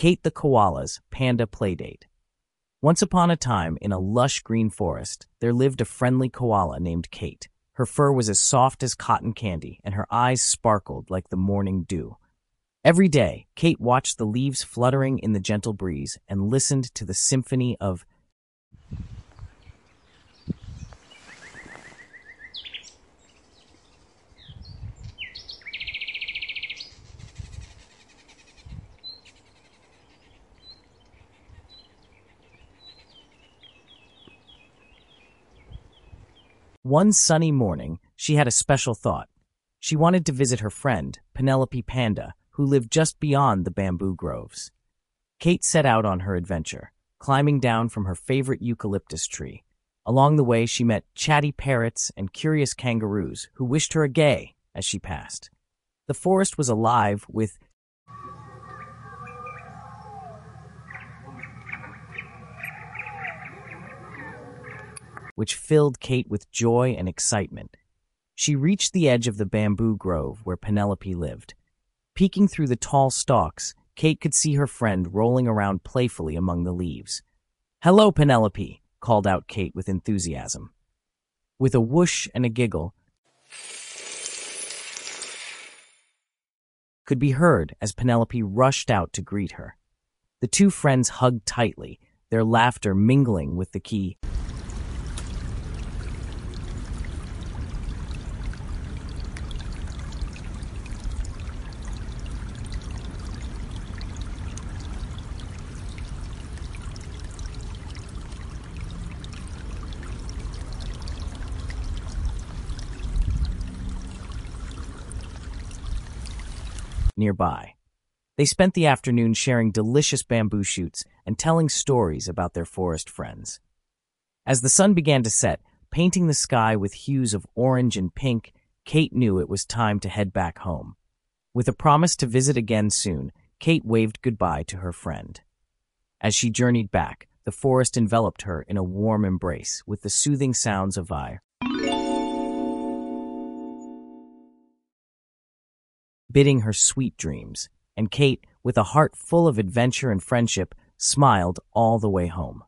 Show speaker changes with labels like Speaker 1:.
Speaker 1: Kate the Koala's Panda Playdate. Once upon a time, in a lush green forest, there lived a friendly koala named Kate. Her fur was as soft as cotton candy, and her eyes sparkled like the morning dew. Every day, Kate watched the leaves fluttering in the gentle breeze and listened to the symphony of One sunny morning, she had a special thought. She wanted to visit her friend, Penelope Panda, who lived just beyond the bamboo groves. Kate set out on her adventure, climbing down from her favorite eucalyptus tree. Along the way, she met chatty parrots and curious kangaroos who wished her a gay as she passed. The forest was alive with which filled Kate with joy and excitement. She reached the edge of the bamboo grove where Penelope lived. Peeking through the tall stalks, Kate could see her friend rolling around playfully among the leaves. Hello, Penelope, called out Kate with enthusiasm. With a whoosh and a giggle, could be heard as Penelope rushed out to greet her. The two friends hugged tightly, their laughter mingling with the key nearby. They spent the afternoon sharing delicious bamboo shoots and telling stories about their forest friends. As the sun began to set, painting the sky with hues of orange and pink, Kate knew it was time to head back home. With a promise to visit again soon, Kate waved goodbye to her friend. As she journeyed back, the forest enveloped her in a warm embrace with the soothing sounds of fire. Bidding her sweet dreams, and Kate, with a heart full of adventure and friendship, smiled all the way home.